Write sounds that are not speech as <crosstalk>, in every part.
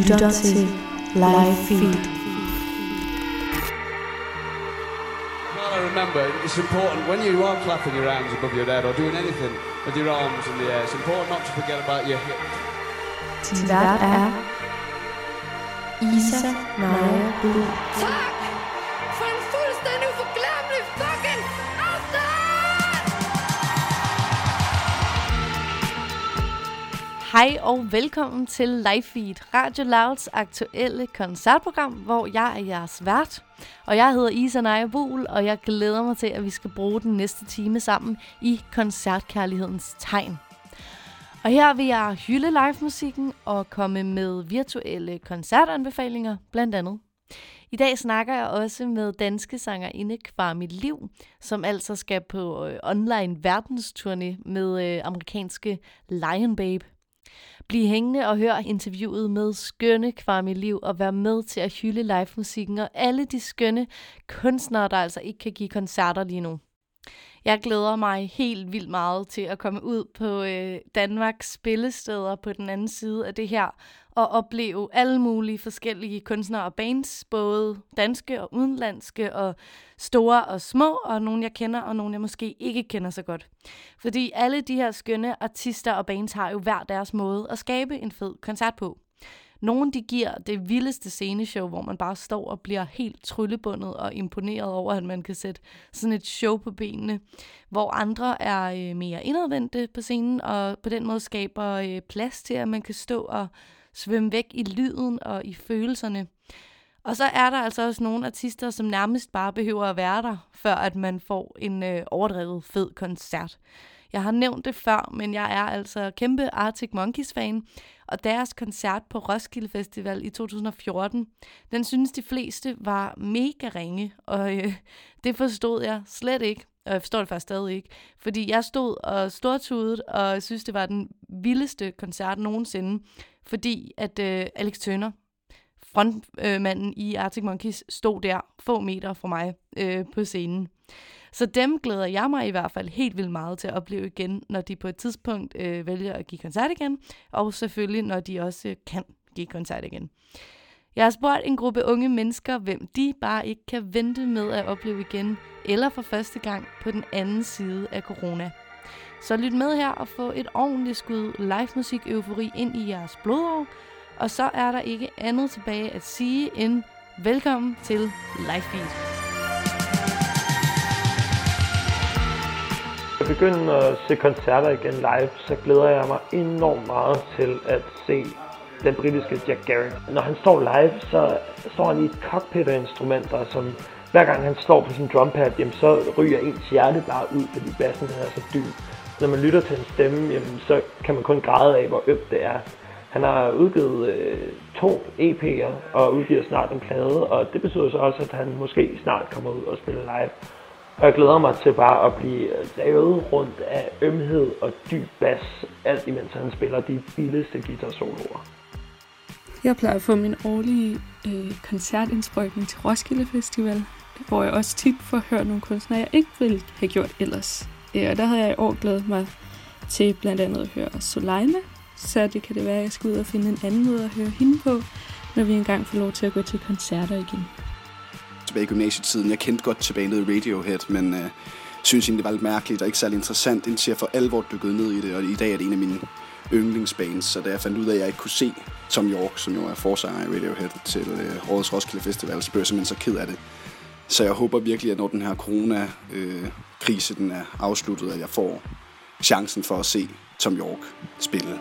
Du lytter til Live Feed. Well, I remember it's important when you are clapping your hands above your head or doing anything with your arms in the air. It's important not to forget about your hips. Din vært er Isa Naja Blue. Hej og velkommen til Live Feed, Radio Louds aktuelle koncertprogram, hvor jeg er jeres vært. Og jeg hedder Isa Naja Buhl, og jeg glæder mig til, at vi skal bruge den næste time sammen i koncertkærlighedens tegn. Og her vil jeg hylde live-musikken og komme med virtuelle koncertanbefalinger, blandt andet. I dag snakker jeg også med danske sangerinde Kwame Liv, som altså skal på øh, online verdensturné med øh, amerikanske Lion Babe. Bliv hængende og hør interviewet med skønne Kwame Liv og vær med til at hylde live-musikken og alle de skønne kunstnere, der altså ikke kan give koncerter lige nu. Jeg glæder mig helt vildt meget til at komme ud på øh, Danmarks spillesteder på den anden side af det her, og opleve alle mulige forskellige kunstnere og bands, både danske og udenlandske, og store og små, og nogle jeg kender, og nogle jeg måske ikke kender så godt. Fordi alle de her skønne artister og bands har jo hver deres måde at skabe en fed koncert på. Nogle de giver det vildeste sceneshow, hvor man bare står og bliver helt tryllebundet og imponeret over, at man kan sætte sådan et show på benene. Hvor andre er øh, mere indadvendte på scenen, og på den måde skaber øh, plads til, at man kan stå og svømme væk i lyden og i følelserne. Og så er der altså også nogle artister, som nærmest bare behøver at være der, før at man får en øh, overdrevet fed koncert. Jeg har nævnt det før, men jeg er altså kæmpe Arctic Monkeys fan, og deres koncert på Roskilde Festival i 2014, den synes de fleste var mega ringe, og øh, det forstod jeg slet ikke, og jeg forstår det faktisk stadig ikke, fordi jeg stod og stortudet, og synes, det var den vildeste koncert nogensinde, fordi at øh, Alex Turner, frontmanden øh, i Arctic Monkeys, stod der få meter fra mig øh, på scenen. Så dem glæder jeg mig i hvert fald helt vildt meget til at opleve igen, når de på et tidspunkt øh, vælger at give koncert igen, og selvfølgelig når de også øh, kan give koncert igen. Jeg har spurgt en gruppe unge mennesker, hvem de bare ikke kan vente med at opleve igen, eller for første gang på den anden side af corona. Så lyt med her og få et ordentligt skud live musik eufori ind i jeres blodår, og så er der ikke andet tilbage at sige end velkommen til Live Feed. Begynde at se koncerter igen live, så glæder jeg mig enormt meget til at se den britiske Jack Garrett. Når han står live, så står han i et cockpit af instrumenter, som hver gang han står på sin drumpad, jamen, så ryger ens hjerte bare ud, fordi bassen den er så dyb. Når man lytter til hans stemme, jamen, så kan man kun græde af, hvor øbt det er. Han har udgivet øh, to EP'er og udgiver snart en plade, og det betyder så også, at han måske snart kommer ud og spiller live. Og jeg glæder mig til bare at blive lavet rundt af ømhed og dyb bas, alt imens han spiller de vildeste guitar-soloer. Jeg plejer at få min årlige øh, koncertindsprøjtning til Roskilde Festival, hvor jeg også tit får hørt nogle kunstnere, jeg ikke ville have gjort ellers. Øh, og der havde jeg i år glædet mig til blandt andet at høre Soleima, så det kan det være, at jeg skal ud og finde en anden måde at høre hende på, når vi engang får lov til at gå til koncerter igen tilbage i gymnasietiden. Jeg kendte godt tilbage ned i Radiohead, men øh, synes egentlig, det var lidt mærkeligt og ikke særlig interessant, indtil jeg for alvor dykkede ned i det, og i dag er det en af mine yndlingsbands, så da jeg fandt ud af, at jeg ikke kunne se Tom York, som jo er forsanger i Radiohead, til øh, årets Roskilde Festival, så blev jeg simpelthen så ked af det. Så jeg håber virkelig, at når den her corona-krise den er afsluttet, at jeg får chancen for at se Tom York spille.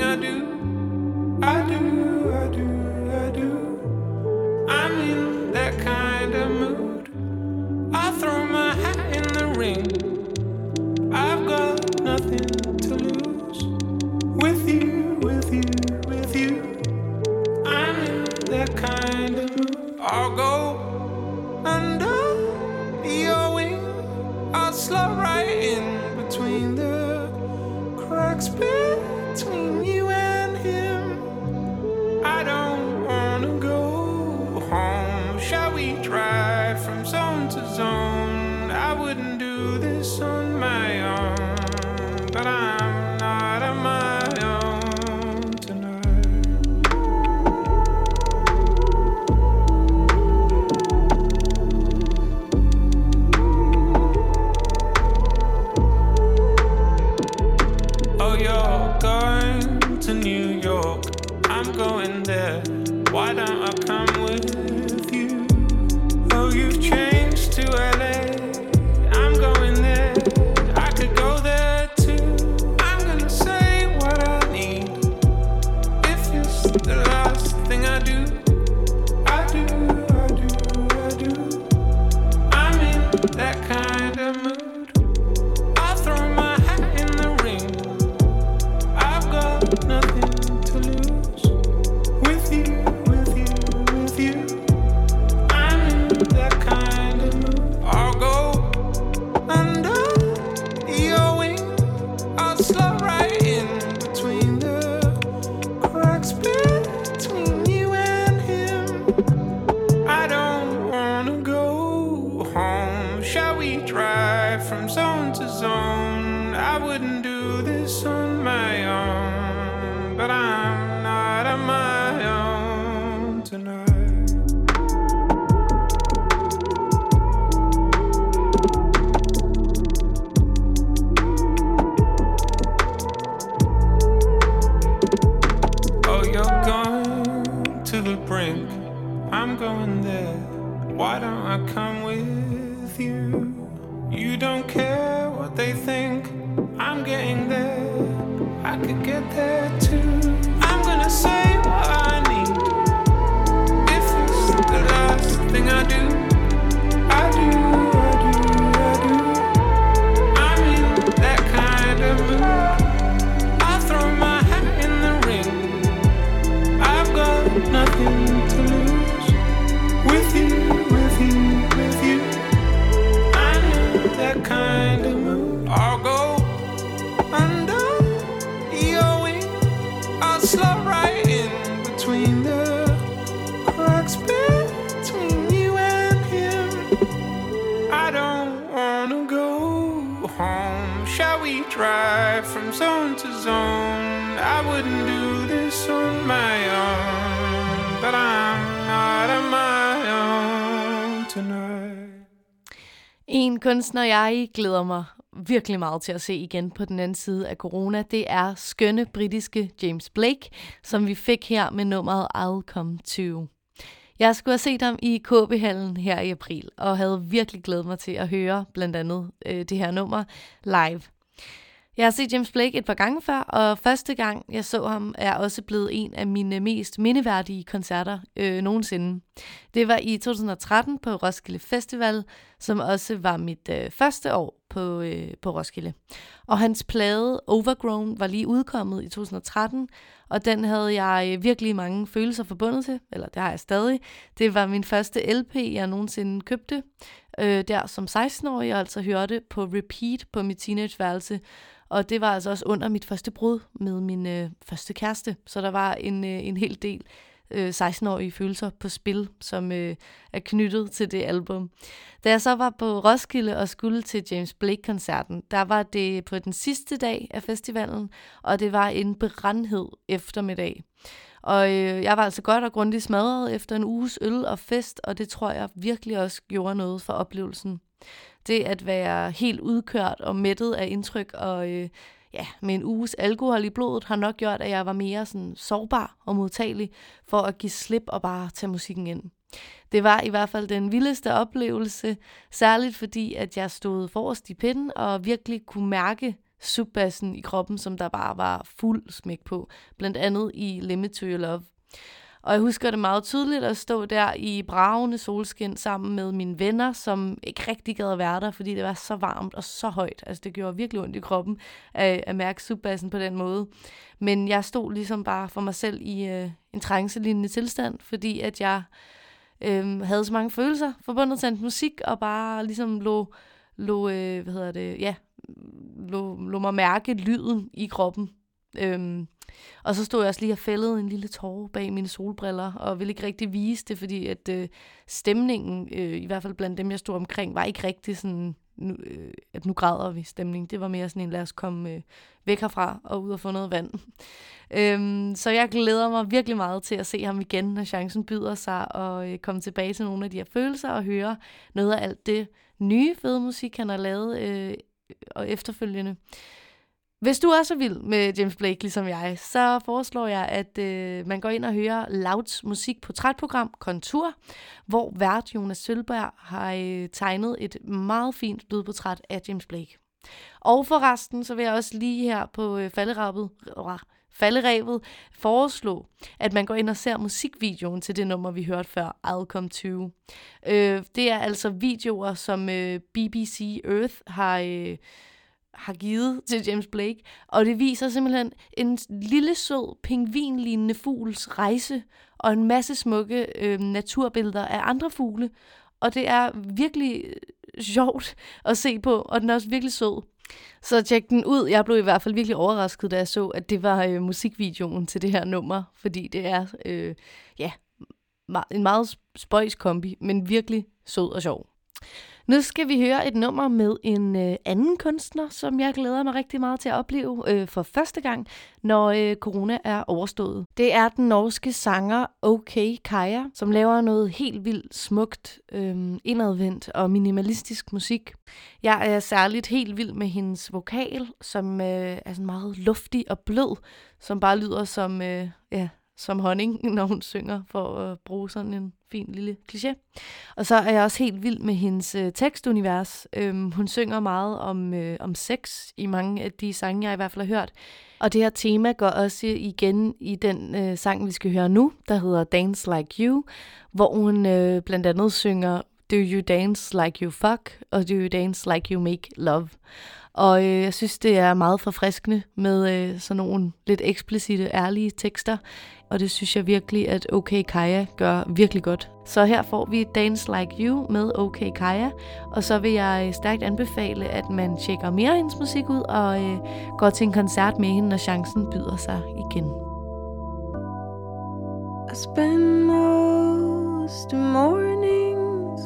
thing I do. I do, I do, I do. I'm in that kind of mood. I throw my hat in the ring. I've got nothing to lose. With you, with you, with you. I'm in that kind of mood. I'll go under your wing. I'll slide right in between the cracks. Baby between you and kunstner, jeg glæder mig virkelig meget til at se igen på den anden side af corona, det er skønne britiske James Blake, som vi fik her med nummeret I'll Come To. Jeg skulle have set ham i KB-hallen her i april, og havde virkelig glædet mig til at høre blandt andet øh, det her nummer live. Jeg har set James Blake et par gange før, og første gang jeg så ham er også blevet en af mine mest mindeværdige koncerter øh, nogensinde. Det var i 2013 på Roskilde Festival, som også var mit øh, første år på, øh, på Roskilde. Og hans plade Overgrown var lige udkommet i 2013, og den havde jeg øh, virkelig mange følelser forbundet til, eller det har jeg stadig. Det var min første LP, jeg nogensinde købte, øh, der som 16-årig, og altså hørte på repeat på mit teenageværelse. Og det var altså også under mit første brud med min øh, første kæreste, så der var en, øh, en hel del øh, 16-årige følelser på spil, som øh, er knyttet til det album. Da jeg så var på Roskilde og skulle til James Blake-koncerten, der var det på den sidste dag af festivalen, og det var en brandhed eftermiddag. Og øh, jeg var altså godt og grundigt smadret efter en uges øl og fest, og det tror jeg virkelig også gjorde noget for oplevelsen. Det at være helt udkørt og mættet af indtryk og øh, ja, med en uges alkohol i blodet har nok gjort, at jeg var mere sådan sårbar og modtagelig for at give slip og bare tage musikken ind. Det var i hvert fald den vildeste oplevelse, særligt fordi, at jeg stod forrest i pinden og virkelig kunne mærke subbassen i kroppen, som der bare var fuld smæk på, blandt andet i Limit to Your Love. Og jeg husker det meget tydeligt at stå der i bravende solskin sammen med mine venner, som ikke rigtig gad at være der, fordi det var så varmt og så højt. Altså det gjorde virkelig ondt i kroppen at, at mærke subbassen på den måde. Men jeg stod ligesom bare for mig selv i øh, en trængselignende tilstand, fordi at jeg øh, havde så mange følelser forbundet til musik, og bare ligesom lå, lå øh, hvad hedder det, ja, lå, lå mig mærke lyden i kroppen. Øh, og så stod jeg også lige og fældede en lille tårer bag mine solbriller, og ville ikke rigtig vise det, fordi at øh, stemningen, øh, i hvert fald blandt dem, jeg stod omkring, var ikke rigtig sådan, nu, øh, at nu græder vi stemning. Det var mere sådan en, lad os komme øh, væk herfra og ud og få noget vand. øhm, så jeg glæder mig virkelig meget til at se ham igen, når chancen byder sig, og øh, komme tilbage til nogle af de her følelser og høre noget af alt det nye fede musik, han har lavet øh, og efterfølgende. Hvis du også er vild med James Blake, ligesom jeg, så foreslår jeg, at øh, man går ind og hører Louds musikportrætprogram Kontur, hvor vært Jonas Sølberg har øh, tegnet et meget fint lydportræt af James Blake. Og for resten, så vil jeg også lige her på øh, falderabet, øh, falderæbet foreslå, at man går ind og ser musikvideoen til det nummer, vi hørte før, I'll Come To. Øh, det er altså videoer, som øh, BBC Earth har... Øh, har givet til James Blake, og det viser simpelthen en lille sød pingvinlignende fugls rejse og en masse smukke øh, naturbilleder af andre fugle, og det er virkelig øh, sjovt at se på, og den er også virkelig sød. Så tjek den ud. Jeg blev i hvert fald virkelig overrasket, da jeg så, at det var øh, musikvideoen til det her nummer, fordi det er øh, ja, en meget spøjs kombi, men virkelig sød og sjov. Nu skal vi høre et nummer med en øh, anden kunstner, som jeg glæder mig rigtig meget til at opleve øh, for første gang, når øh, corona er overstået. Det er den norske sanger OK Kaja, som laver noget helt vildt smukt, øh, indadvendt og minimalistisk musik. Jeg er særligt helt vild med hendes vokal, som øh, er sådan meget luftig og blød, som bare lyder som øh, ja, som honning, <laughs> når hun synger, for at bruge sådan en fin lille kliché. Og så er jeg også helt vild med hendes øh, tekstunivers. Øhm, hun synger meget om, øh, om sex i mange af de sange, jeg i hvert fald har hørt. Og det her tema går også igen i den øh, sang, vi skal høre nu, der hedder Dance Like You, hvor hun øh, blandt andet synger Do you dance like you fuck, og do you dance like you make love. Og øh, jeg synes, det er meget forfriskende med øh, sådan nogle lidt eksplicite, ærlige tekster. Og det synes jeg virkelig, at OK Kaya gør virkelig godt. Så her får vi Dance Like You med OK Kaya. Og så vil jeg øh, stærkt anbefale, at man tjekker mere hendes musik ud og øh, går til en koncert med hende, når chancen byder sig igen. I spend most mornings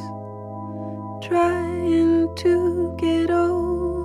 trying to get over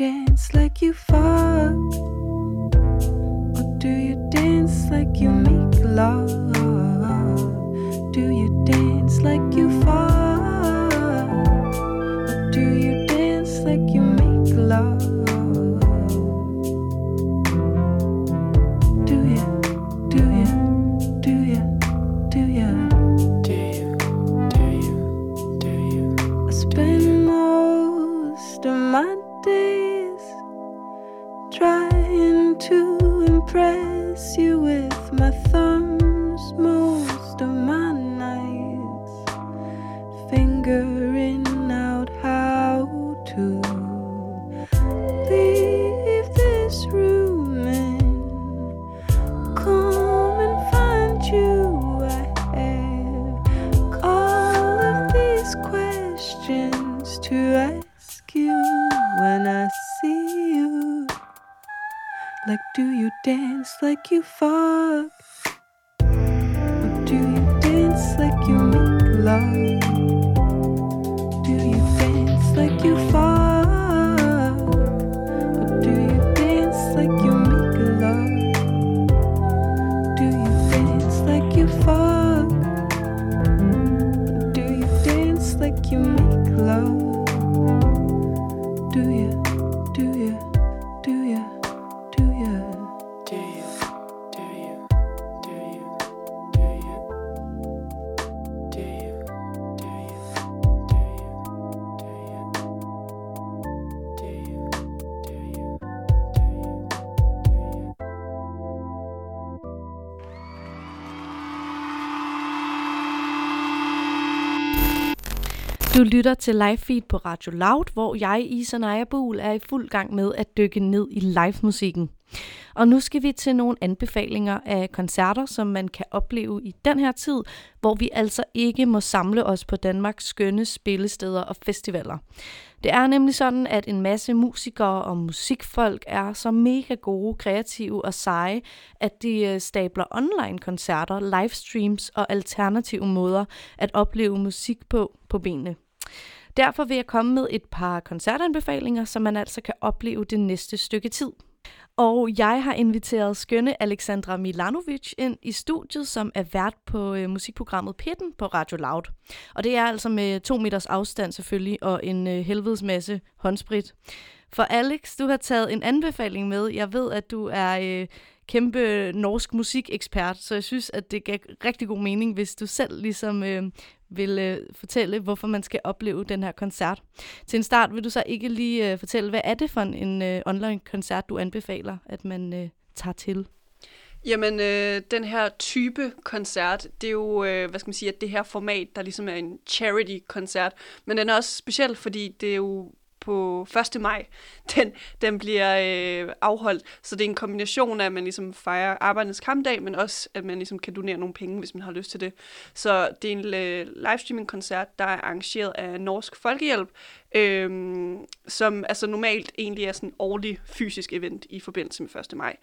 dance like you fuck? Or do you dance like you make love? Do you dance like you fuck? Du lytter til live feed på Radio Loud, hvor jeg, Isa Naja Buhl, er i fuld gang med at dykke ned i live-musikken. Og nu skal vi til nogle anbefalinger af koncerter, som man kan opleve i den her tid, hvor vi altså ikke må samle os på Danmarks skønne spillesteder og festivaler. Det er nemlig sådan, at en masse musikere og musikfolk er så mega gode, kreative og seje, at de øh, stabler online-koncerter, livestreams og alternative måder at opleve musik på på benene. Derfor vil jeg komme med et par koncertanbefalinger, som man altså kan opleve det næste stykke tid. Og jeg har inviteret skønne Alexandra Milanovic ind i studiet, som er vært på øh, musikprogrammet Pitten på Radio Loud. Og det er altså med to meters afstand selvfølgelig, og en øh, helvedes masse håndsprit. For Alex, du har taget en anbefaling med. Jeg ved, at du er øh, kæmpe norsk musikekspert, så jeg synes, at det gav rigtig god mening, hvis du selv ligesom øh, vil øh, fortælle, hvorfor man skal opleve den her koncert. Til en start vil du så ikke lige øh, fortælle, hvad er det for en øh, online-koncert, du anbefaler, at man øh, tager til? Jamen, øh, den her type koncert, det er jo, øh, hvad skal man sige, at det her format, der ligesom er en charity-koncert, men den er også speciel, fordi det er jo på 1. maj, <laughs> den, den bliver øh, afholdt. Så det er en kombination af, at man ligesom fejrer arbejdernes kampdag, men også, at man ligesom kan donere nogle penge, hvis man har lyst til det. Så det er en øh, livestreaming-koncert, der er arrangeret af Norsk Folkehjælp, øh, som altså normalt egentlig er sådan en årlig fysisk event i forbindelse med 1. maj.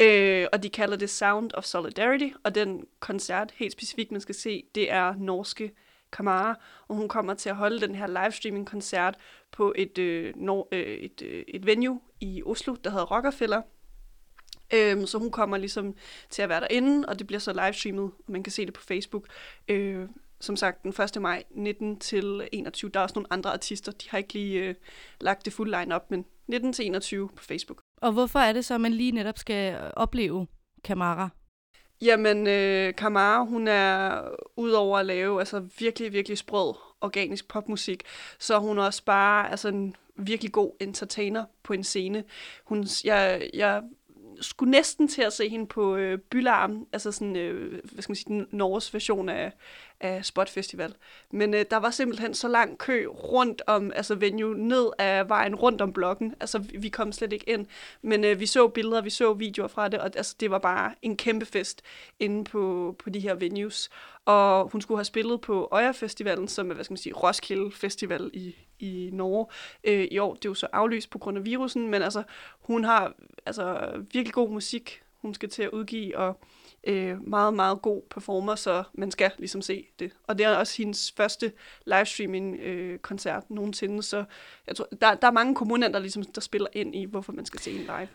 Øh, og de kalder det Sound of Solidarity, og den koncert, helt specifikt man skal se, det er norske Kamara, og hun kommer til at holde den her livestreaming-koncert på et, øh, no, øh, et, øh, et venue i Oslo, der hedder Rockefeller. Øhm, så hun kommer ligesom til at være derinde, og det bliver så livestreamet, og man kan se det på Facebook. Øh, som sagt, den 1. maj 19 til 21. Der er også nogle andre artister, de har ikke lige øh, lagt det fulde line op, men 19 til 21 på Facebook. Og hvorfor er det så, at man lige netop skal opleve Kamara? Jamen, øh, Kamara, hun er udover at lave altså virkelig, virkelig sprød organisk popmusik, så er hun også bare altså en virkelig god entertainer på en scene. Hun, jeg, jeg skulle næsten til at se hende på øh, Bylarm, altså sådan, øh, hvad skal man sige, den Norges version af, af Spot Festival. Men øh, der var simpelthen så lang kø rundt om, altså venue ned af vejen rundt om blokken. Altså vi kom slet ikke ind. Men øh, vi så billeder, vi så videoer fra det, og altså, det var bare en kæmpe fest inde på, på de her venues. Og hun skulle have spillet på Øjer Festivalen, som er, hvad skal man sige, Roskilde Festival i, i Norge øh, i år. Det er jo så aflyst på grund af virusen, men altså, hun har altså, virkelig god musik, hun skal til at udgive, og øh, meget, meget god performer, så man skal ligesom se det. Og det er også hendes første livestreaming-koncert øh, nogensinde, så jeg tror, der, der er mange kommuner, der, ligesom, der spiller ind i, hvorfor man skal se en live.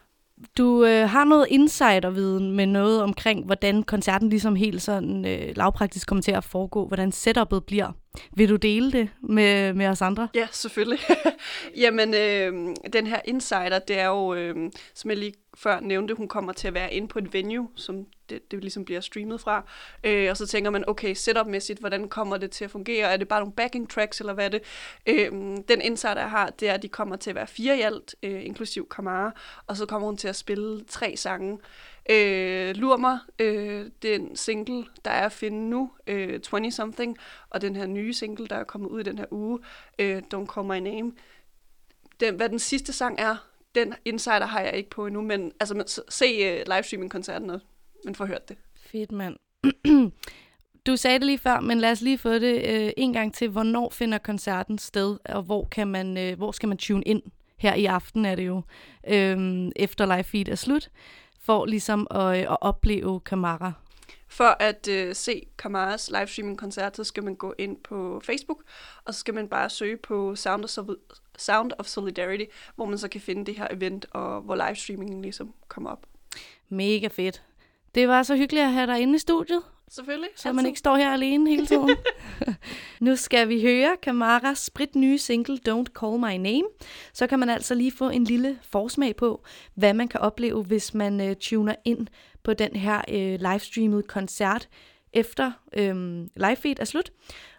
Du øh, har noget insiderviden med noget omkring, hvordan koncerten ligesom helt sådan øh, lavpraktisk kommer til at foregå, hvordan setupet bliver. Vil du dele det med, med os andre? Ja, selvfølgelig. <laughs> Jamen, øh, den her insider, det er jo, øh, som jeg lige før nævnte, hun kommer til at være inde på et venue, som det, det ligesom bliver streamet fra. Øh, og så tænker man, okay, setupmæssigt, hvordan kommer det til at fungere? Er det bare nogle backing tracks, eller hvad er det? Øh, den insider, jeg har, det er, at de kommer til at være fire i alt, øh, inklusiv Kamara, og så kommer hun til at spille tre sange. Øh, Lur mig, øh, den single, der er at finde nu, øh, 20 Something, og den her nye single, der er kommet ud i den her uge, øh, Don't Call My Name. Den, hvad den sidste sang er, den insider har jeg ikke på endnu, men altså, se øh, livestreaming-koncerten, og man får hørt det. Fedt, mand. <clears throat> du sagde det lige før, men lad os lige få det øh, en gang til. Hvornår finder koncerten sted, og hvor, kan man, øh, hvor skal man tune ind? Her i aften er det jo, øh, efter live feed er slut, for ligesom at, øh, at opleve Kamara. For at øh, se Kamaras livestreaming-koncert, så skal man gå ind på Facebook, og så skal man bare søge på Sound of, Sound of Solidarity, hvor man så kan finde det her event, og hvor livestreamingen ligesom kommer op. Mega fedt. Det var så hyggeligt at have dig inde i studiet. Selvfølgelig. Så altid. man ikke står her alene hele tiden. <laughs> nu skal vi høre Kamaras sprit nye single Don't Call My Name. Så kan man altså lige få en lille forsmag på, hvad man kan opleve, hvis man uh, tuner ind på den her uh, livestreamede koncert efter um, live feed er slut.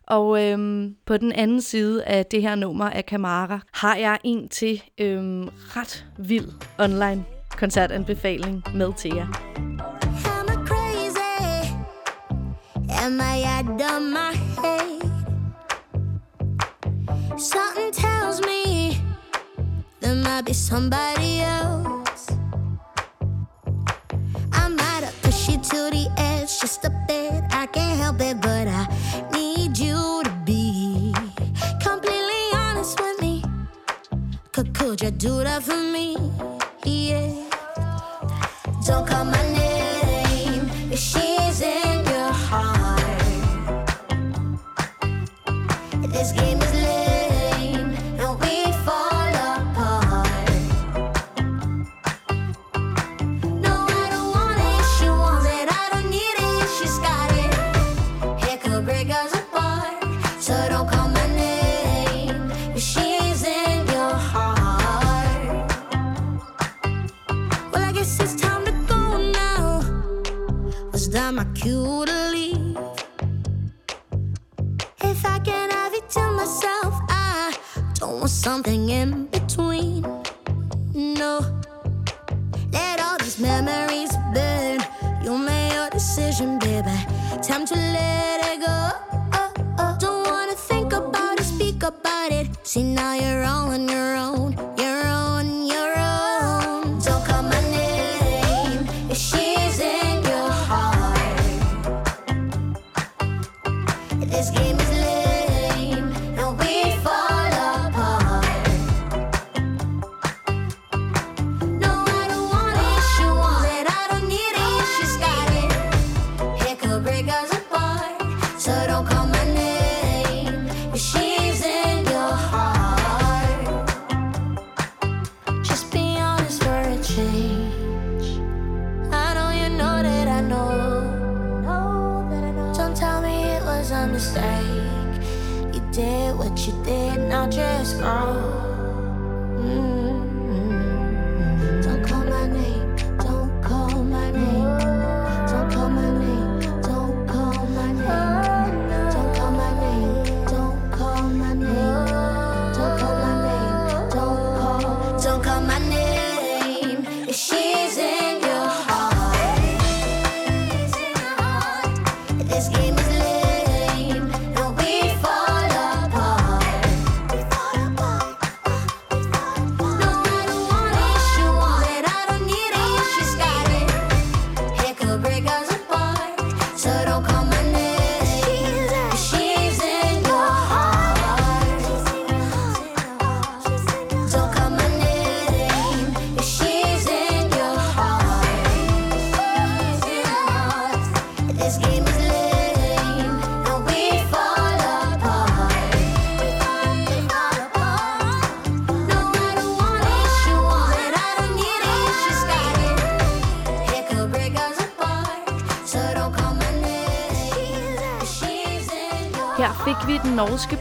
Og øhm, på den anden side af det her nummer af Kamara har jeg en til øhm, ret vild online koncertanbefaling med til jer. Am I out of my head? Something tells me there might be somebody else. I might have pushed you to the edge just a bit. I can't help it, but I need you to be completely honest with me. Could, could you do that for me? Yeah. Don't call my name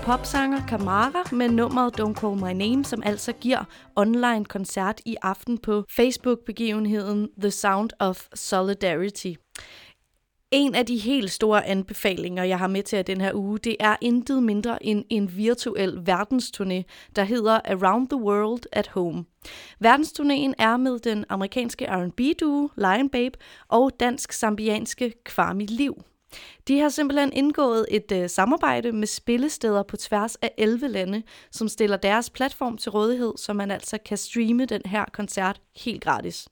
popsanger Kamara med nummeret Don't Call My Name, som altså giver online koncert i aften på Facebook-begivenheden The Sound of Solidarity. En af de helt store anbefalinger, jeg har med til jer den her uge, det er intet mindre end en virtuel verdensturné, der hedder Around the World at Home. Verdensturnéen er med den amerikanske R&B-duo Lion Babe og dansk-sambianske Kwame Liv. De har simpelthen indgået et øh, samarbejde med spillesteder på tværs af 11 lande, som stiller deres platform til rådighed, så man altså kan streame den her koncert helt gratis.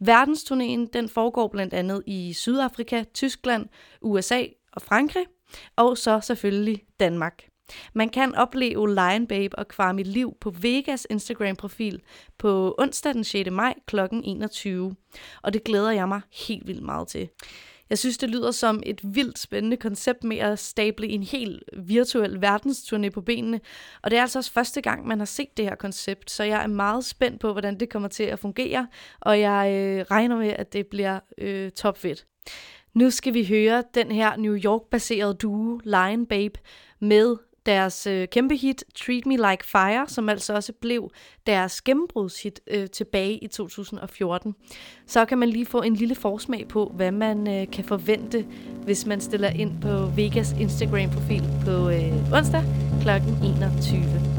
Verdensturnéen den foregår blandt andet i Sydafrika, Tyskland, USA og Frankrig, og så selvfølgelig Danmark. Man kan opleve Lion Babe og Kwame Liv på Vegas Instagram-profil på onsdag den 6. maj kl. 21. Og det glæder jeg mig helt vildt meget til. Jeg synes, det lyder som et vildt spændende koncept med at stable en helt virtuel verdensturné på benene. Og det er altså også første gang, man har set det her koncept, så jeg er meget spændt på, hvordan det kommer til at fungere, og jeg øh, regner med, at det bliver øh, topfedt. Nu skal vi høre den her New York-baserede duo, Lion Babe, med deres øh, kæmpe hit Treat Me Like Fire, som altså også blev deres gennembrudshit øh, tilbage i 2014. Så kan man lige få en lille forsmag på, hvad man øh, kan forvente, hvis man stiller ind på Vegas Instagram-profil på øh, onsdag kl. 21.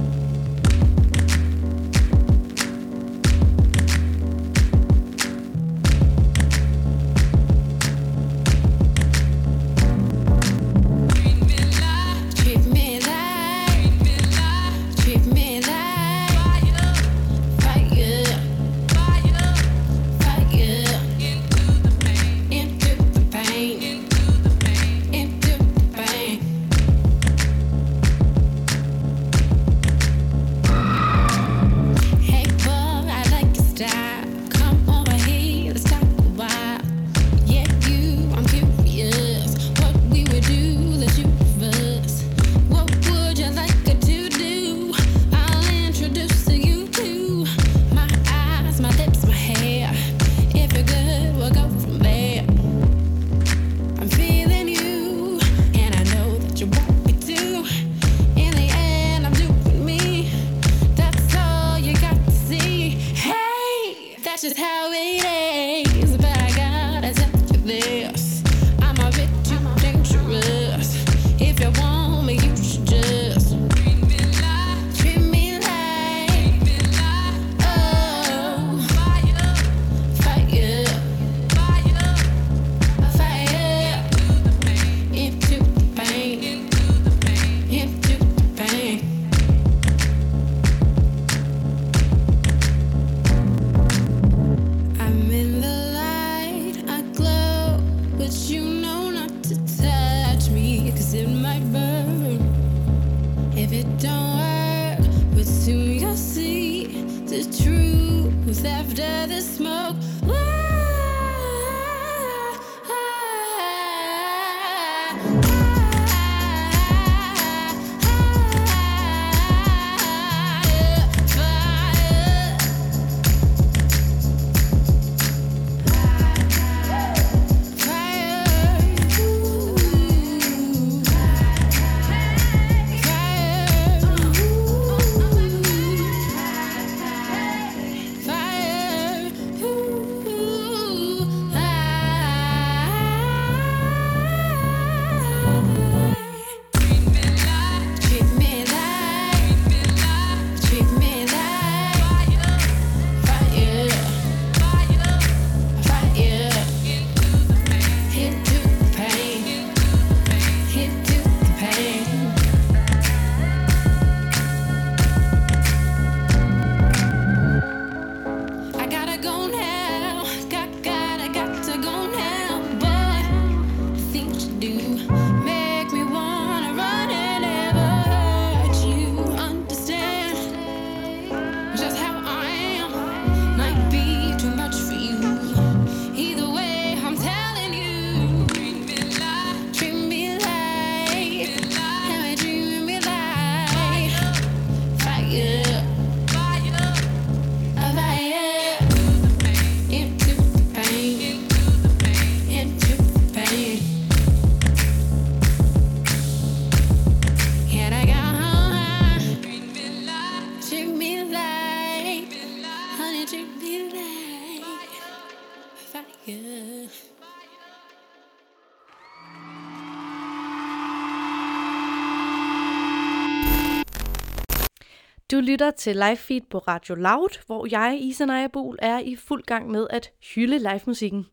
lytter til live feed på Radio Loud, hvor jeg, Isa Najabul, er i fuld gang med at hylde live-musikken.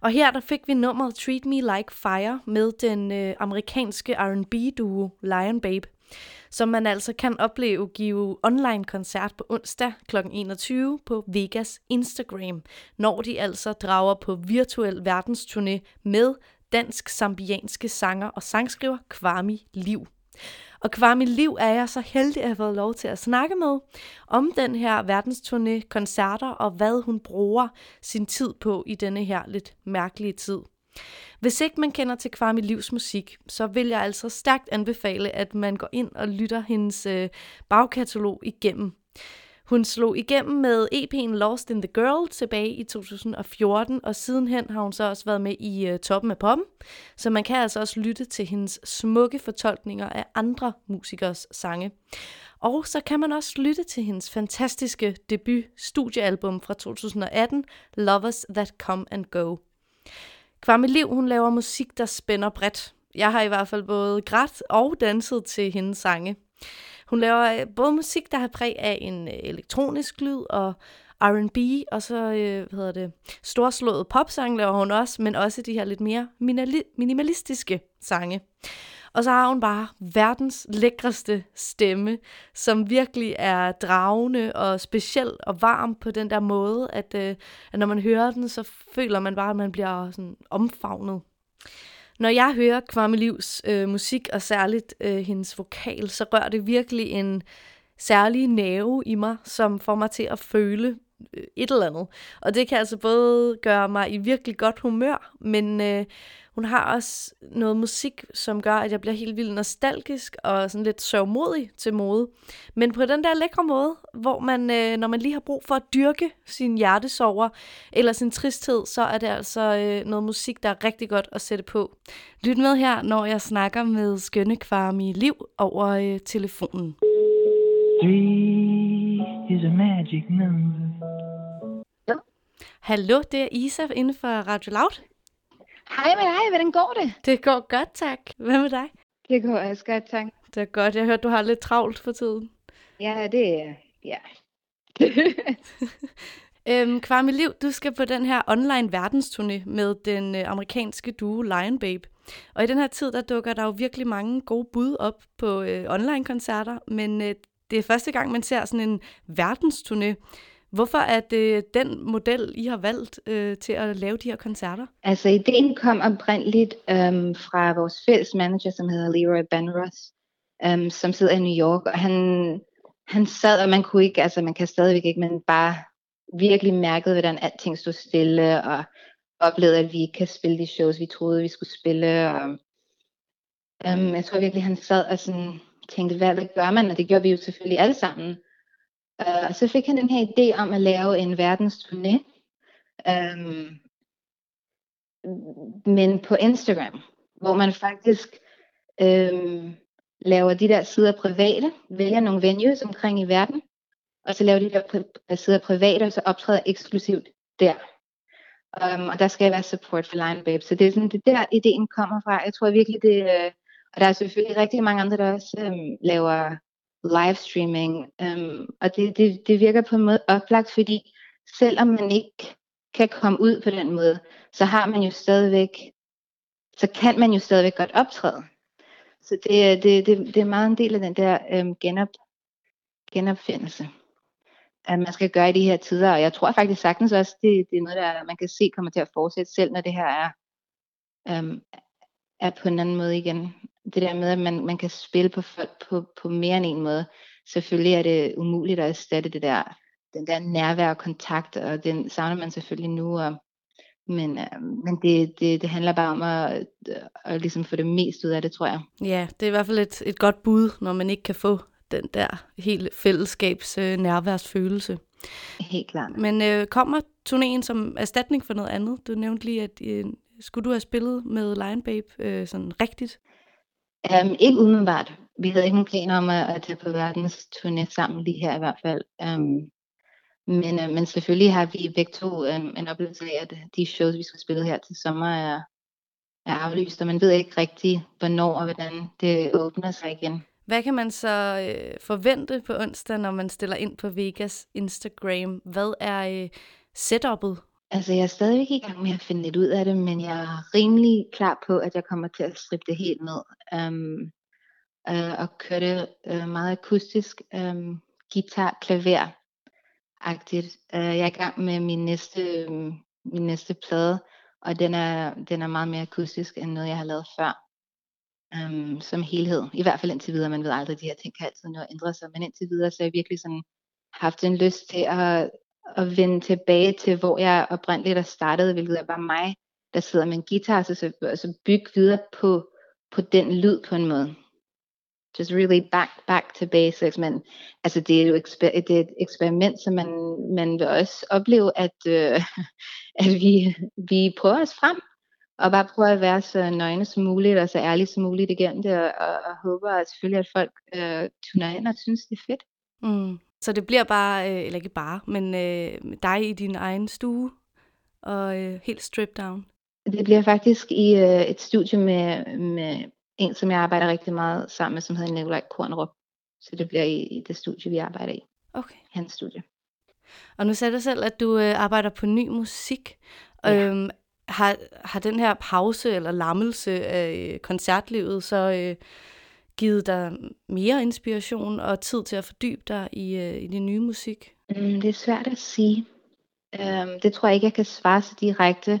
Og her der fik vi nummeret Treat Me Like Fire med den øh, amerikanske R&B-duo Lion Babe, som man altså kan opleve give online koncert på onsdag kl. 21 på Vegas Instagram, når de altså drager på virtuel verdensturné med dansk-sambianske sanger og sangskriver Kwami Liv. Og Kwami Liv er jeg så heldig at have fået lov til at snakke med om den her verdensturné, koncerter og hvad hun bruger sin tid på i denne her lidt mærkelige tid. Hvis ikke man kender til Kvarmi Livs musik, så vil jeg altså stærkt anbefale, at man går ind og lytter hendes øh, bagkatalog igennem. Hun slog igennem med EP'en Lost in the Girl tilbage i 2014, og sidenhen har hun så også været med i uh, Toppen af Poppen, så man kan altså også lytte til hendes smukke fortolkninger af andre musikers sange. Og så kan man også lytte til hendes fantastiske debut studiealbum fra 2018, Lovers That Come and Go. Kwame Liv, hun laver musik, der spænder bredt. Jeg har i hvert fald både grædt og danset til hendes sange. Hun laver øh, både musik, der har præg af en øh, elektronisk lyd og R&B, og så øh, hvad hedder det, storslået popsang laver hun også, men også de her lidt mere minimalistiske sange. Og så har hun bare verdens lækreste stemme, som virkelig er dragende og speciel og varm på den der måde, at, øh, at når man hører den, så føler man bare, at man bliver sådan omfavnet. Når jeg hører Kwame Livs øh, musik, og særligt øh, hendes vokal, så rører det virkelig en særlig nerve i mig, som får mig til at føle øh, et eller andet. Og det kan altså både gøre mig i virkelig godt humør, men øh, hun har også noget musik, som gør, at jeg bliver helt vildt nostalgisk og sådan lidt sørgmodig til mode. Men på den der lækre måde, hvor man, øh, når man lige har brug for at dyrke sin hjertesover eller sin tristhed, så er det altså øh, noget musik, der er rigtig godt at sætte på. Lyt med her, når jeg snakker med skønne Kwame Liv over øh, telefonen. Three is a magic number. Hallo, det er Isa inden for Radio Loud. Hej med dig, hvordan går det? Det går godt, tak. Hvad med dig? Det går også godt, tak. Det er godt. Jeg hørte, du har lidt travlt for tiden. Ja, det er... Ja. <laughs> Øhm, Kvarme Liv, du skal på den her online verdensturné med den øh, amerikanske duo Lion Babe. Og i den her tid, der dukker der jo virkelig mange gode bud op på øh, online-koncerter, men øh, det er første gang, man ser sådan en verdensturné. Hvorfor er det den model, I har valgt øh, til at lave de her koncerter? Altså, ideen kom oprindeligt øhm, fra vores fælles manager, som hedder Leroy Benros, øhm, som sidder i New York, og han, han sad, og man kunne ikke, altså man kan stadigvæk ikke, men bare virkelig mærkede, hvordan alting stod stille, og oplevede, at vi ikke kan spille de shows, vi troede, vi skulle spille. Og, øhm, jeg tror virkelig, han sad og sådan tænkte, hvad, hvad gør man? Og det gjorde vi jo selvfølgelig alle sammen. Uh, og så fik han den her idé om at lave en verdensturné, øhm, men på Instagram, hvor man faktisk øhm, laver de der sider private, vælger nogle venues omkring i verden, og så laver de der pri- sider private, og så optræder eksklusivt der. Um, og der skal være support for Lion Babe. Så det er sådan, det der ideen kommer fra. Jeg tror virkelig, det øh, og der er selvfølgelig rigtig mange andre, der også øhm, laver livestreaming. Øhm, og det, det, det virker på en måde oplagt, fordi selvom man ikke kan komme ud på den måde, så har man jo stadigvæk, så kan man jo stadigvæk godt optræde. Så det, er- det, det, det er meget en del af den der øhm, genop, genopfindelse, at man skal gøre i de her tider. Og jeg tror faktisk sagtens også, det, det er noget, der man kan se kommer til at fortsætte, selv når det her er, øhm, er på en anden måde igen. Det der med, at man, man kan spille på folk på, på mere end en måde. Selvfølgelig er det umuligt at erstatte det der, den der nærvær og kontakt, og den savner man selvfølgelig nu. Og, men øh, men det, det, det handler bare om at, at, at ligesom få det mest ud af det, tror jeg. Ja, det er i hvert fald et, et godt bud, når man ikke kan få den der helt fællesskabs øh, nærværsfølelse. Helt klart. Men øh, kommer turnéen som erstatning for noget andet? Du nævnte lige, at øh, skulle du have spillet med Lion Babe øh, sådan rigtigt? Um, ikke umiddelbart. Vi havde ikke nogen planer om at, at tage på verdens turné sammen lige her i hvert fald. Um, men, uh, men selvfølgelig har vi begge to um, en oplevelse af, at de shows, vi skal spille her til sommer, er, er aflyst, og man ved ikke rigtig, hvornår og hvordan det åbner sig igen. Hvad kan man så øh, forvente på onsdag, når man stiller ind på Vegas Instagram? Hvad er øh, setup'et? Altså, jeg er stadigvæk i gang med at finde lidt ud af det, men jeg er rimelig klar på, at jeg kommer til at strippe det helt ned. Um, uh, og køre det uh, meget akustisk, um, guitar, klaver agtigt. Uh, jeg er i gang med min næste, um, min næste plade, og den er, den er meget mere akustisk end noget, jeg har lavet før. Um, som helhed. I hvert fald indtil videre. Man ved aldrig, de her ting kan altid nå at ændre sig. Men indtil videre, så har jeg virkelig sådan haft en lyst til at, at vende tilbage til, hvor jeg oprindeligt er startet, hvilket er bare mig, der sidder med en guitar, så, så, så bygge videre på, på den lyd på en måde. Just really back, back to basics, men altså det er jo eksper- det er et eksperiment, så man, man vil også opleve, at, øh, <laughs> at vi, vi prøver os frem, og bare prøver at være så nøgne som muligt, og så ærlige som muligt igennem det, og, og, og håber at selvfølgelig, at folk øh, tuner ind og synes, det er fedt. Mm. Så det bliver bare, øh, eller ikke bare, men øh, dig i din egen stue, og øh, helt stripped down. Det bliver faktisk i øh, et studie med, med en, som jeg arbejder rigtig meget sammen med, som hedder Nikolaj Kornrup. Så det bliver i, i det studie, vi arbejder i. Okay. Hans studie. Og nu sagde du selv, at du øh, arbejder på ny musik. Ja. Øhm, har, har den her pause eller lammelse af øh, koncertlivet så øh, givet dig mere inspiration og tid til at fordybe dig i, øh, i din nye musik? Mm, det er svært at sige. Øhm, det tror jeg ikke, jeg kan svare så direkte.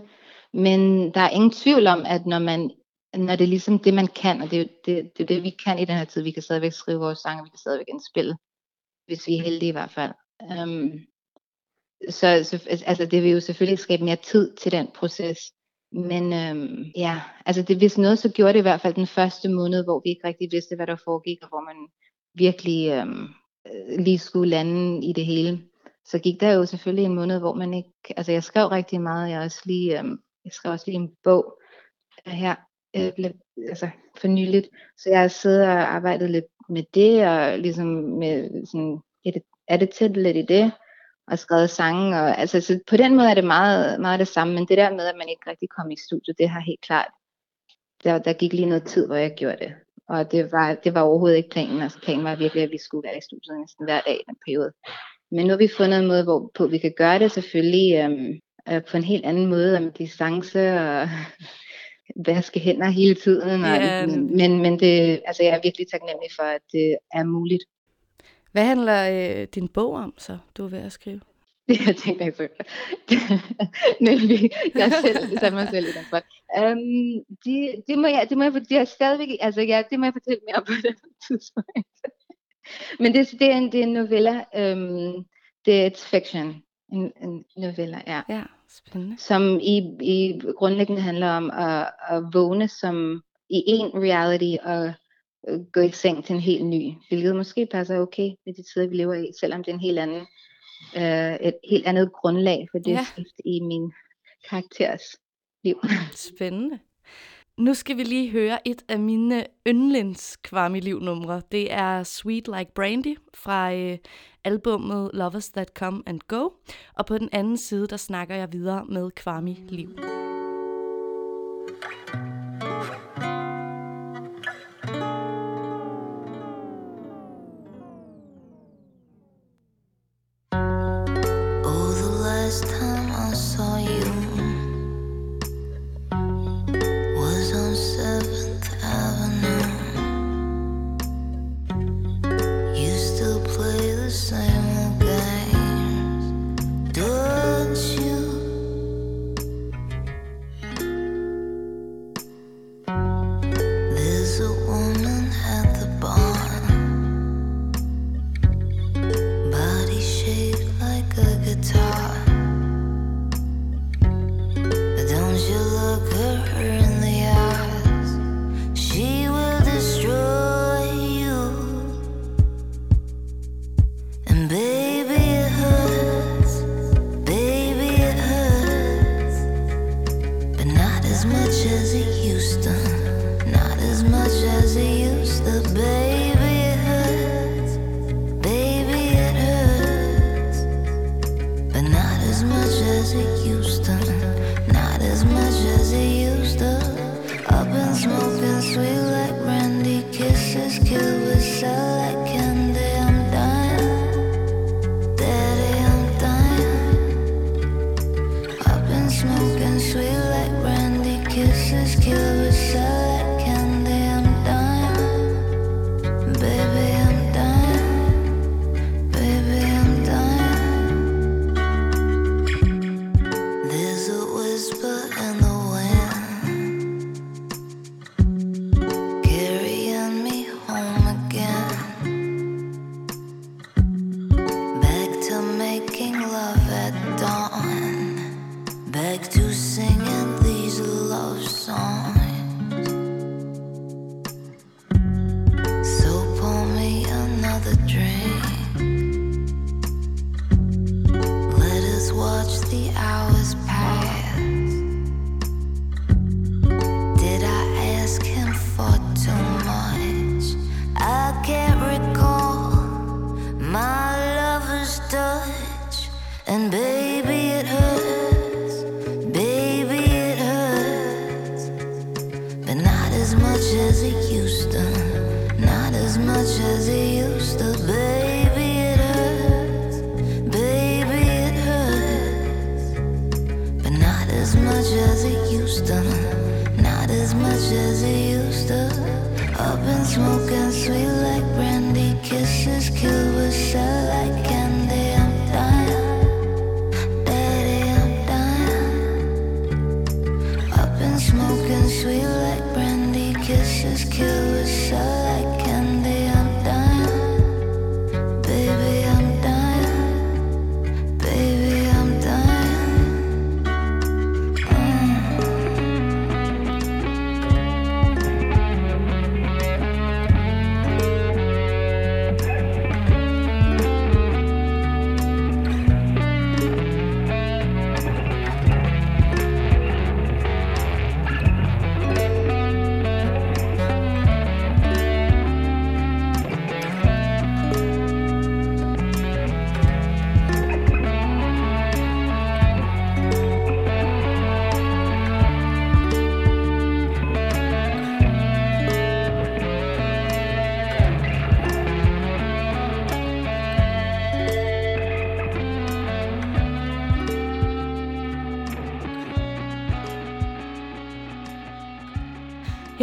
Men der er ingen tvivl om, at når man når det er ligesom det, man kan, og det er jo det, det, er det, vi kan i den her tid, vi kan stadigvæk skrive vores sange, vi kan stadigvæk indspille, hvis vi er heldige i hvert fald. Øhm, så, så altså, det vil jo selvfølgelig skabe mere tid til den proces. Men øhm, ja, altså det, hvis noget, så gjorde det i hvert fald den første måned, hvor vi ikke rigtig vidste, hvad der foregik, og hvor man virkelig øhm, øh, lige skulle lande i det hele. Så gik der jo selvfølgelig en måned, hvor man ikke, altså jeg skrev rigtig meget, jeg, også lige, øhm, jeg skrev også lige en bog øh, her, øh, altså for nyligt, så jeg har siddet og arbejdet lidt med det, og ligesom med sådan, edit, edited lidt i det, og skrevet sange. Og, altså, så på den måde er det meget, meget det samme, men det der med, at man ikke rigtig kom i studiet, det har helt klart, der, der gik lige noget tid, hvor jeg gjorde det. Og det var, det var overhovedet ikke planen. Altså planen var virkelig, at vi skulle være i studiet næsten hver dag i den periode. Men nu har vi fundet en måde, hvorpå vi kan gøre det selvfølgelig øhm, øh, på en helt anden måde, med distance og <laughs> vaske hænder hele tiden. Og, men, men, men det, altså, jeg er virkelig taknemmelig for, at det er muligt. Hvad handler øh, din bog om, så du er ved at skrive? Det <laughs> jeg tænkte jeg så. <laughs> Nemlig, jeg selv sat mig selv i den spot. Um, det, det, må jeg, det må jeg, det er stadigvæk, altså ja, det må jeg fortælle mere om på det tidspunkt. <laughs> Men det, det, er en, det er en novella, um, det er et fiction, en, en novella, ja. Ja, spændende. Som i, i grundlæggende handler om at, at vågne som i en reality og gå i seng til en helt ny, hvilket måske passer okay med de tider, vi lever i, selvom det er en helt anden, øh, et helt andet grundlag for det Ja. skift i min karakteres liv. <laughs> Spændende. Nu skal vi lige høre et af mine yndlings Kwame Liv-numre. Det er Sweet Like Brandy fra øh, albummet Lovers That Come and Go. Og på den anden side, der snakker jeg videre med Kwame Liv. Oh, And baby,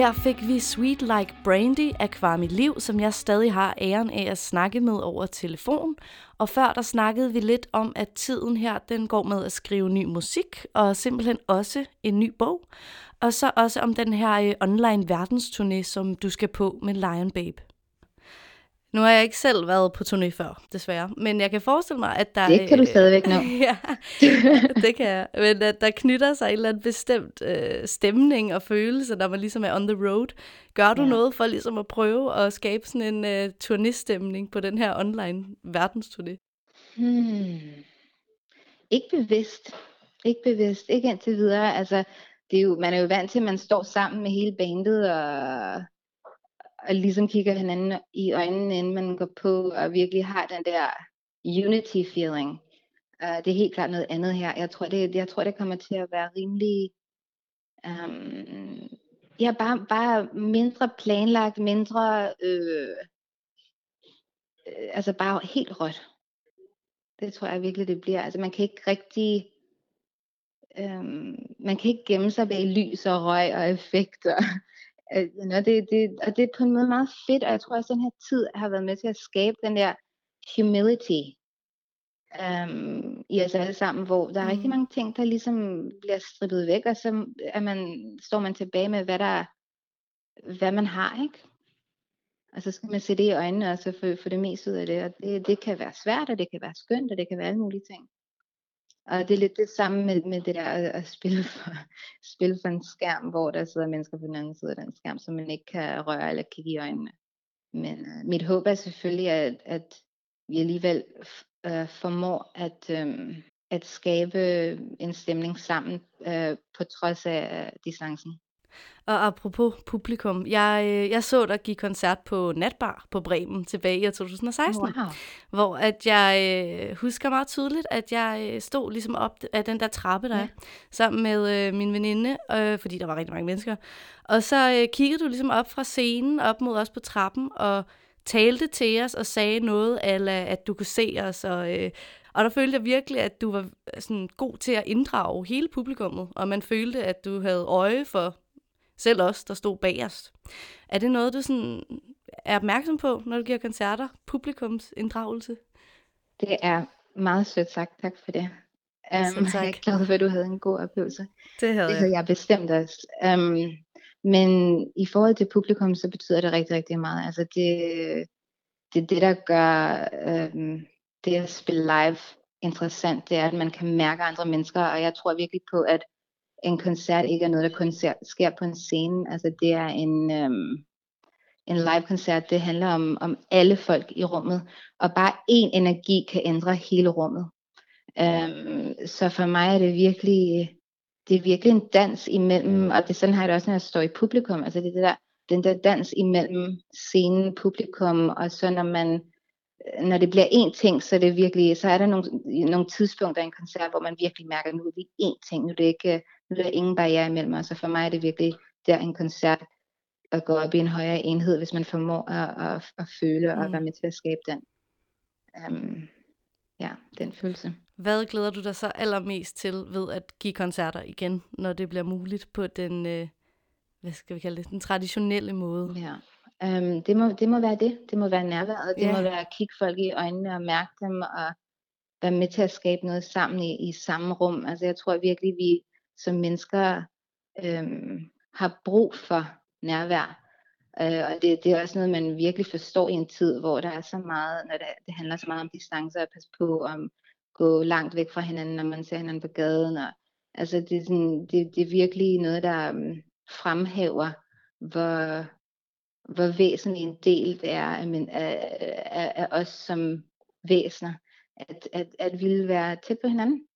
Her fik vi Sweet Like Brandy af Kwame Liv, som jeg stadig har æren af at snakke med over telefon. Og før der snakkede vi lidt om, at tiden her den går med at skrive ny musik, og simpelthen også en ny bog. Og så også om den her øh, online verdensturné, som du skal på med Lion Babe. Nu har jeg ikke selv været på turné før, desværre. Men jeg kan forestille mig, at der... Det kan du øh, stadigvæk nå. <laughs> ja, <laughs> det kan jeg. Men at der knytter sig en eller anden bestemt øh, stemning og følelse, når man ligesom er on the road. Gør du Ja. noget for ligesom at prøve at skabe sådan en øh, turnéstemning på den her online verdensturné? Hmm. Ikke bevidst. Ikke bevidst. Ikke indtil videre. Altså, det er jo, man er jo vant til, at man står sammen med hele bandet og, og ligesom kigger hinanden i øjnene, inden man går på, og virkelig har den der unity feeling. Uh, det er helt klart noget andet her. Jeg tror, det, jeg tror, det kommer til at være rimelig... Um, ja, bare, bare mindre planlagt, mindre... Øh, øh, altså bare helt råt. Det tror jeg virkelig, det bliver. Altså man kan ikke rigtig... Øhm, man kan ikke gemme sig bag lys og røg og effekter. Øh, know, det, det, og det er på en måde meget fedt, og jeg tror også, at den her tid har været med til at skabe den der humility øhm, i os alle sammen, hvor der er rigtig mange ting, der ligesom bliver strippet væk, og så er man, står man tilbage med, hvad, der, hvad man har, ikke? Og så skal man se det i øjnene, og så få, få det mest ud af det. Og det, det kan være svært, og det kan være skønt, og det kan være alle mulige ting. Og det er lidt det samme med, med det der at, at spille, for, <laughs> spille for en skærm, hvor der sidder mennesker på den anden side af den skærm, som man ikke kan røre eller kigge i øjnene. Men uh, mit håb er selvfølgelig, at, at vi alligevel uh, formår at, um, at skabe en stemning sammen, uh, på trods af distancen. Og apropos publikum, jeg, øh, jeg så dig give koncert på Natbar på Bremen tilbage i år 2016, Wow. hvor at jeg øh, husker meget tydeligt, at jeg øh, stod ligesom op af den der trappe, der Ja. sammen med øh, min veninde, øh, fordi der var rigtig mange mennesker. Og så øh, kiggede du ligesom op fra scenen, op mod os på trappen, og talte til os og sagde noget, eller at du kunne se os, og, øh, og der følte jeg virkelig, at du var sådan god til at inddrage hele publikummet, og man følte, at du havde øje for selv os, der stod bag os. Er det noget, du sådan er opmærksom på, når du giver koncerter? Publikums inddragelse? Det er meget sødt sagt, tak for det. Um, tak. jeg er glad for, at du havde en god oplevelse. Det havde det jeg. havde jeg bestemt også. Um, men i forhold til publikum, så betyder det rigtig, rigtig meget. Altså det, det, det der gør um, det at spille live interessant, det er, at man kan mærke andre mennesker, og jeg tror virkelig på, at en koncert ikke er noget, der kun ser, sker på en scene. Altså det er en, um, en live-koncert, det handler om, om alle folk i rummet, og bare én energi kan ændre hele rummet. Um, så for mig er det virkelig, det er virkelig en dans imellem, og det er sådan har jeg det også, når jeg står i publikum, altså det er det der, den der dans imellem scenen, publikum, og så når man, når det bliver én ting, så er det virkelig, så er der nogle, nogle tidspunkter i en koncert, hvor man virkelig mærker, at nu er vi én ting, nu er det ikke, nu er der ingen barriere imellem os, og for mig er det virkelig der en koncert, at gå op i en højere enhed, hvis man formår at, at, at føle og Mm. være med til at skabe den, um, ja, den følelse. Hvad glæder du dig så allermest til ved at give koncerter igen, når det bliver muligt på den, øh, hvad skal vi kalde det, den traditionelle måde? Ja. Um, det, må, det må være det. Det må være nærværet. Det Ja. må være at kigge folk i øjnene og mærke dem og være med til at skabe noget sammen i, i samme rum. Altså jeg tror virkelig, vi som mennesker øh, har brug for nærvær. Øh, og det, det er også noget, man virkelig forstår i en tid, hvor der er så meget, når det, det handler så meget om distance og passe på, om gå langt væk fra hinanden, når man ser hinanden på gaden. Og, altså det er, sådan, det, det er virkelig noget, der um, fremhæver, hvor, hvor væsentlig en del det er af, min, af, af, af os som væsener, at, at, at ville være tæt på hinanden.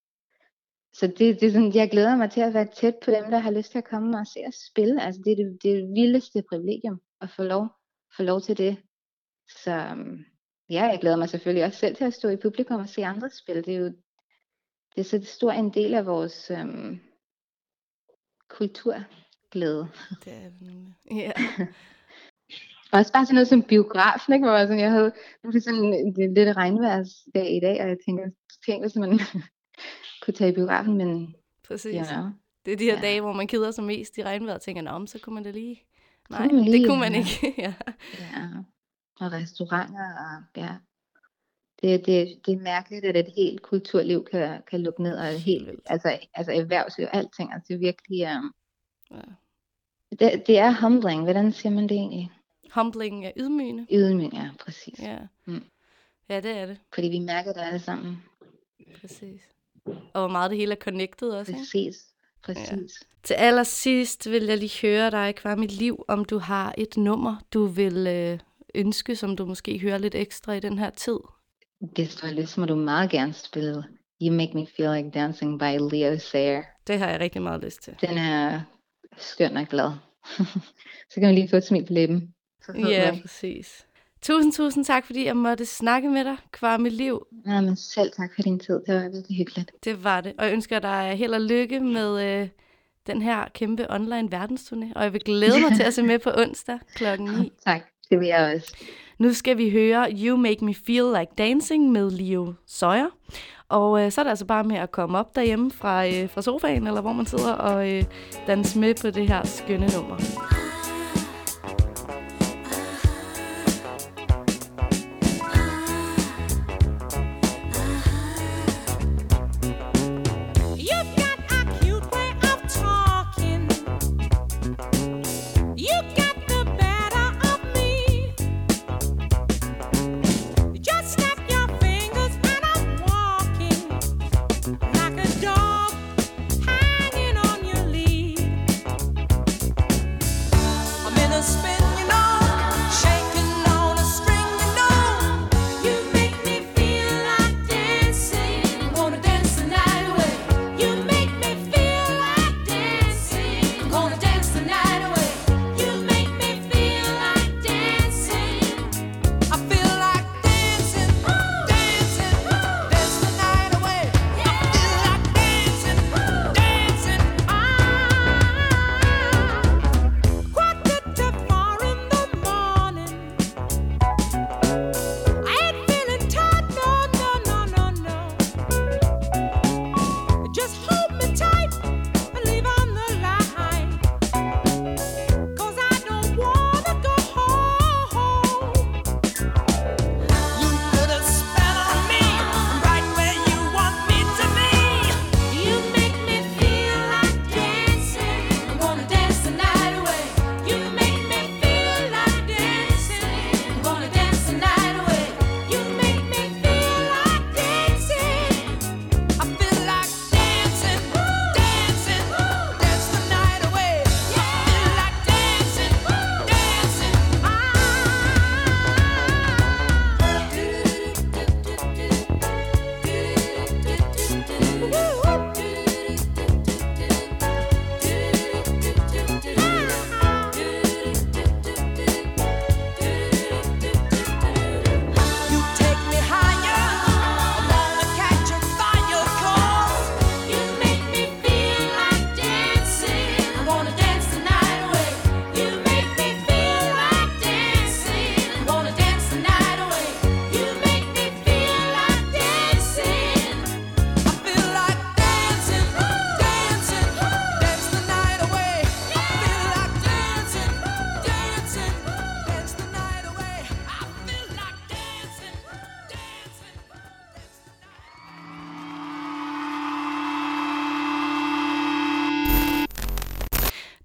Så det, det er sådan, jeg glæder mig til at være tæt på dem, der har lyst til at komme og se os spille. Altså det er det, det, er det vildeste privilegium at få lov, få lov til det. Så øhm, ja, jeg glæder mig selvfølgelig også selv til at stå i publikum og se andre spille. Det er jo det er så stor en del af vores øhm, kulturglæde. Det er nemlig. Ja. <laughs> Også bare sådan noget som biografen, ikke? Hvor jeg, sådan, jeg havde nu er det sådan det lidt regnværsdag i dag, og jeg tænker, tænk hvis man kunne tage i biografen, men Præcis. you know. Det er de her Ja. dage, hvor man keder sig mest i regnvejret og tænker, men så kunne man da lige Nej, det lige, kunne man <laughs> ja. ikke. ja. Ja, og restauranter, og ja. Det, det, det er mærkeligt, at et helt kulturliv kan, kan lukke ned, og helt, altså, altså erhvervsliv og alting, altså det er virkelig, um, Ja. det, det er humbling, hvordan siger man det egentlig? Humbling er ydmygende. Ydmyg, ja, præcis. Ja. Mm. ja, det er det. Fordi vi mærker det alle sammen. Præcis. Og hvor meget det hele er connected også. ikke? Præcis, præcis. Ja. Til allersidst vil jeg lige høre dig, Kvar mit liv, om du har et nummer, du vil øh, ønske, som du måske hører lidt ekstra i den her tid. Hvis du har lyst, må du meget gerne spille You Make Me Feel Like Dancing by Leo Sayer. Det har jeg rigtig meget lyst til. Den er skøn og glad. <laughs> Så kan man lige få et smil på læben. Ja, man. præcis. Tusind, tusind tak, fordi jeg måtte snakke med dig, Kvar mit liv. Ja, men selv tak for din tid. Det var virkelig hyggeligt. Det var det. Og jeg ønsker dig held og lykke med øh, den her kæmpe online verdensturné. Og jeg vil glæde mig til at se med på onsdag klokken 9. <laughs> Tak, det vil jeg også. Nu skal vi høre You Make Me Feel Like Dancing med Leo Sawyer. Og øh, så er det altså bare med at komme op derhjemme fra, øh, fra sofaen, eller hvor man sidder, og øh, danse med på det her skønne nummer.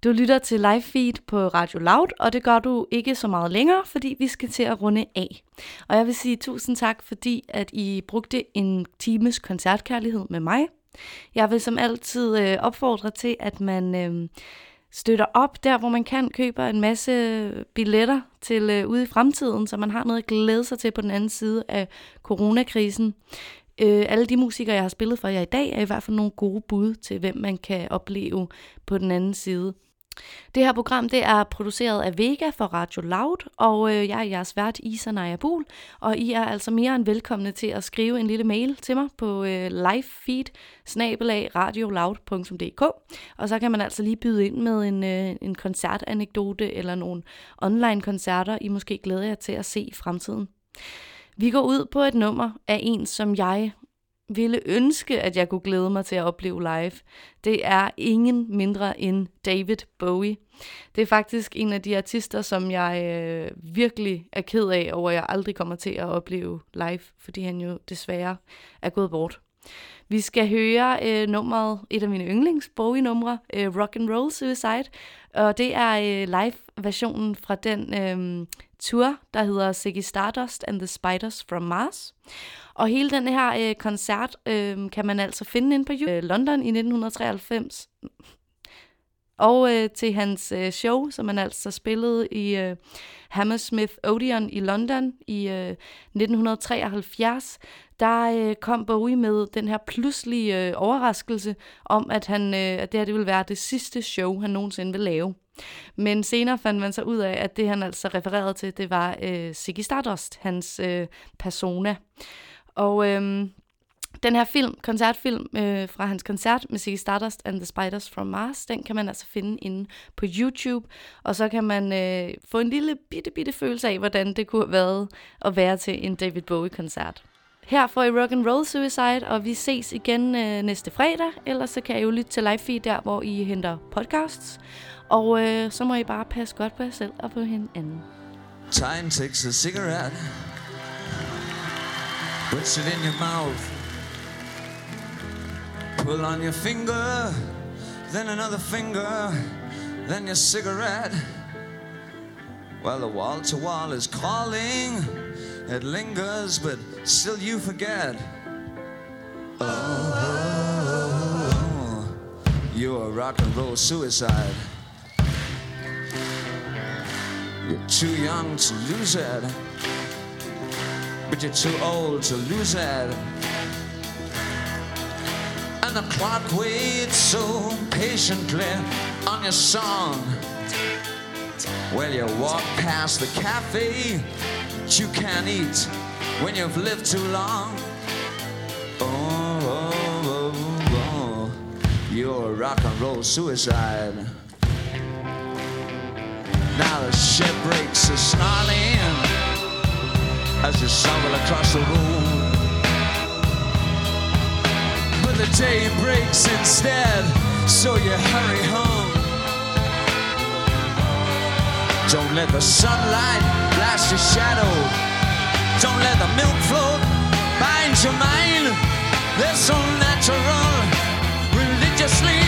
Du lytter til live feed på Radio Loud, og det gør du ikke så meget længere, fordi vi skal til at runde af. Og jeg vil sige tusind tak, fordi at I brugte en times koncertkærlighed med mig. Jeg vil som altid øh, opfordre til, at man øh, støtter op der, hvor man kan, køber en masse billetter til øh, ude i fremtiden, så man har noget at glæde sig til på den anden side af coronakrisen. Øh, alle de musikere, jeg har spillet for jer i dag, er i hvert fald nogle gode bud til, hvem man kan opleve på den anden side. Det her program det er produceret af Vega for Radio Loud, og øh, jeg er jeres vært Isa Naja Buhl, og I er altså mere end velkomne til at skrive en lille mail til mig på øh, livefeed og så kan man altså lige byde ind med en, øh, en koncertanekdote eller nogle online koncerter, I måske glæder jer til at se i fremtiden. Vi går ud på et nummer af en, som jeg ville ønske, at jeg kunne glæde mig til at opleve live, det er ingen mindre end David Bowie. Det er faktisk en af de artister, som jeg øh, virkelig er ked af, over at jeg aldrig kommer til at opleve live, fordi han jo desværre er gået bort. Vi skal høre øh, nummeret, et af mine yndlings Bowie-numre, øh, Rock and Roll Suicide, og det er øh, live-versionen fra den øh, tour, der hedder Ziggy Stardust and the Spiders from Mars. Og hele den her øh, koncert øh, kan man altså finde ind på øh, London i 1993. Og øh, til hans øh, show, som han altså spillede i øh, Hammersmith Odeon i London i øh, 1973, der øh, kom Bowie med den her pludselige øh, overraskelse om, at, han, øh, at det her det ville være det sidste show, han nogensinde ville lave. Men senere fandt man så ud af, at det han altså refererede til, det var øh, Ziggy Stardust, hans øh, persona. Og øh, den her film, koncertfilm øh, fra hans koncert med Ziggy Stardust and the Spiders from Mars, den kan man altså finde inde på YouTube, og så kan man øh, få en lille bitte, bitte følelse af, hvordan det kunne have været at være til en David Bowie-koncert. Her får I Rock and Roll Suicide, og vi ses igen øh, næste fredag, ellers så kan I jo lytte til live feed der, hvor I henter podcasts, og øh, så må I bare passe godt på jer selv og på hinanden. Time takes a cigarette, puts it in your mouth. Pull on your finger, then another finger, then your cigarette. Well, the wall to wall is calling, it lingers, but still you forget. Oh, oh, oh, oh. you're a rock and roll suicide. You're too young to lose it, but you're too old to lose it. And the clock waits so patiently on your song. Well, you walk past the cafe that you can't eat when you've lived too long. Oh, oh, oh, oh. you're a rock and roll suicide. Now the ship breaks a snarling as you stumble across the room. But the day breaks instead, so you hurry home. Don't let the sunlight blast your shadow. Don't let the milk float bind your mind. They're so natural, religiously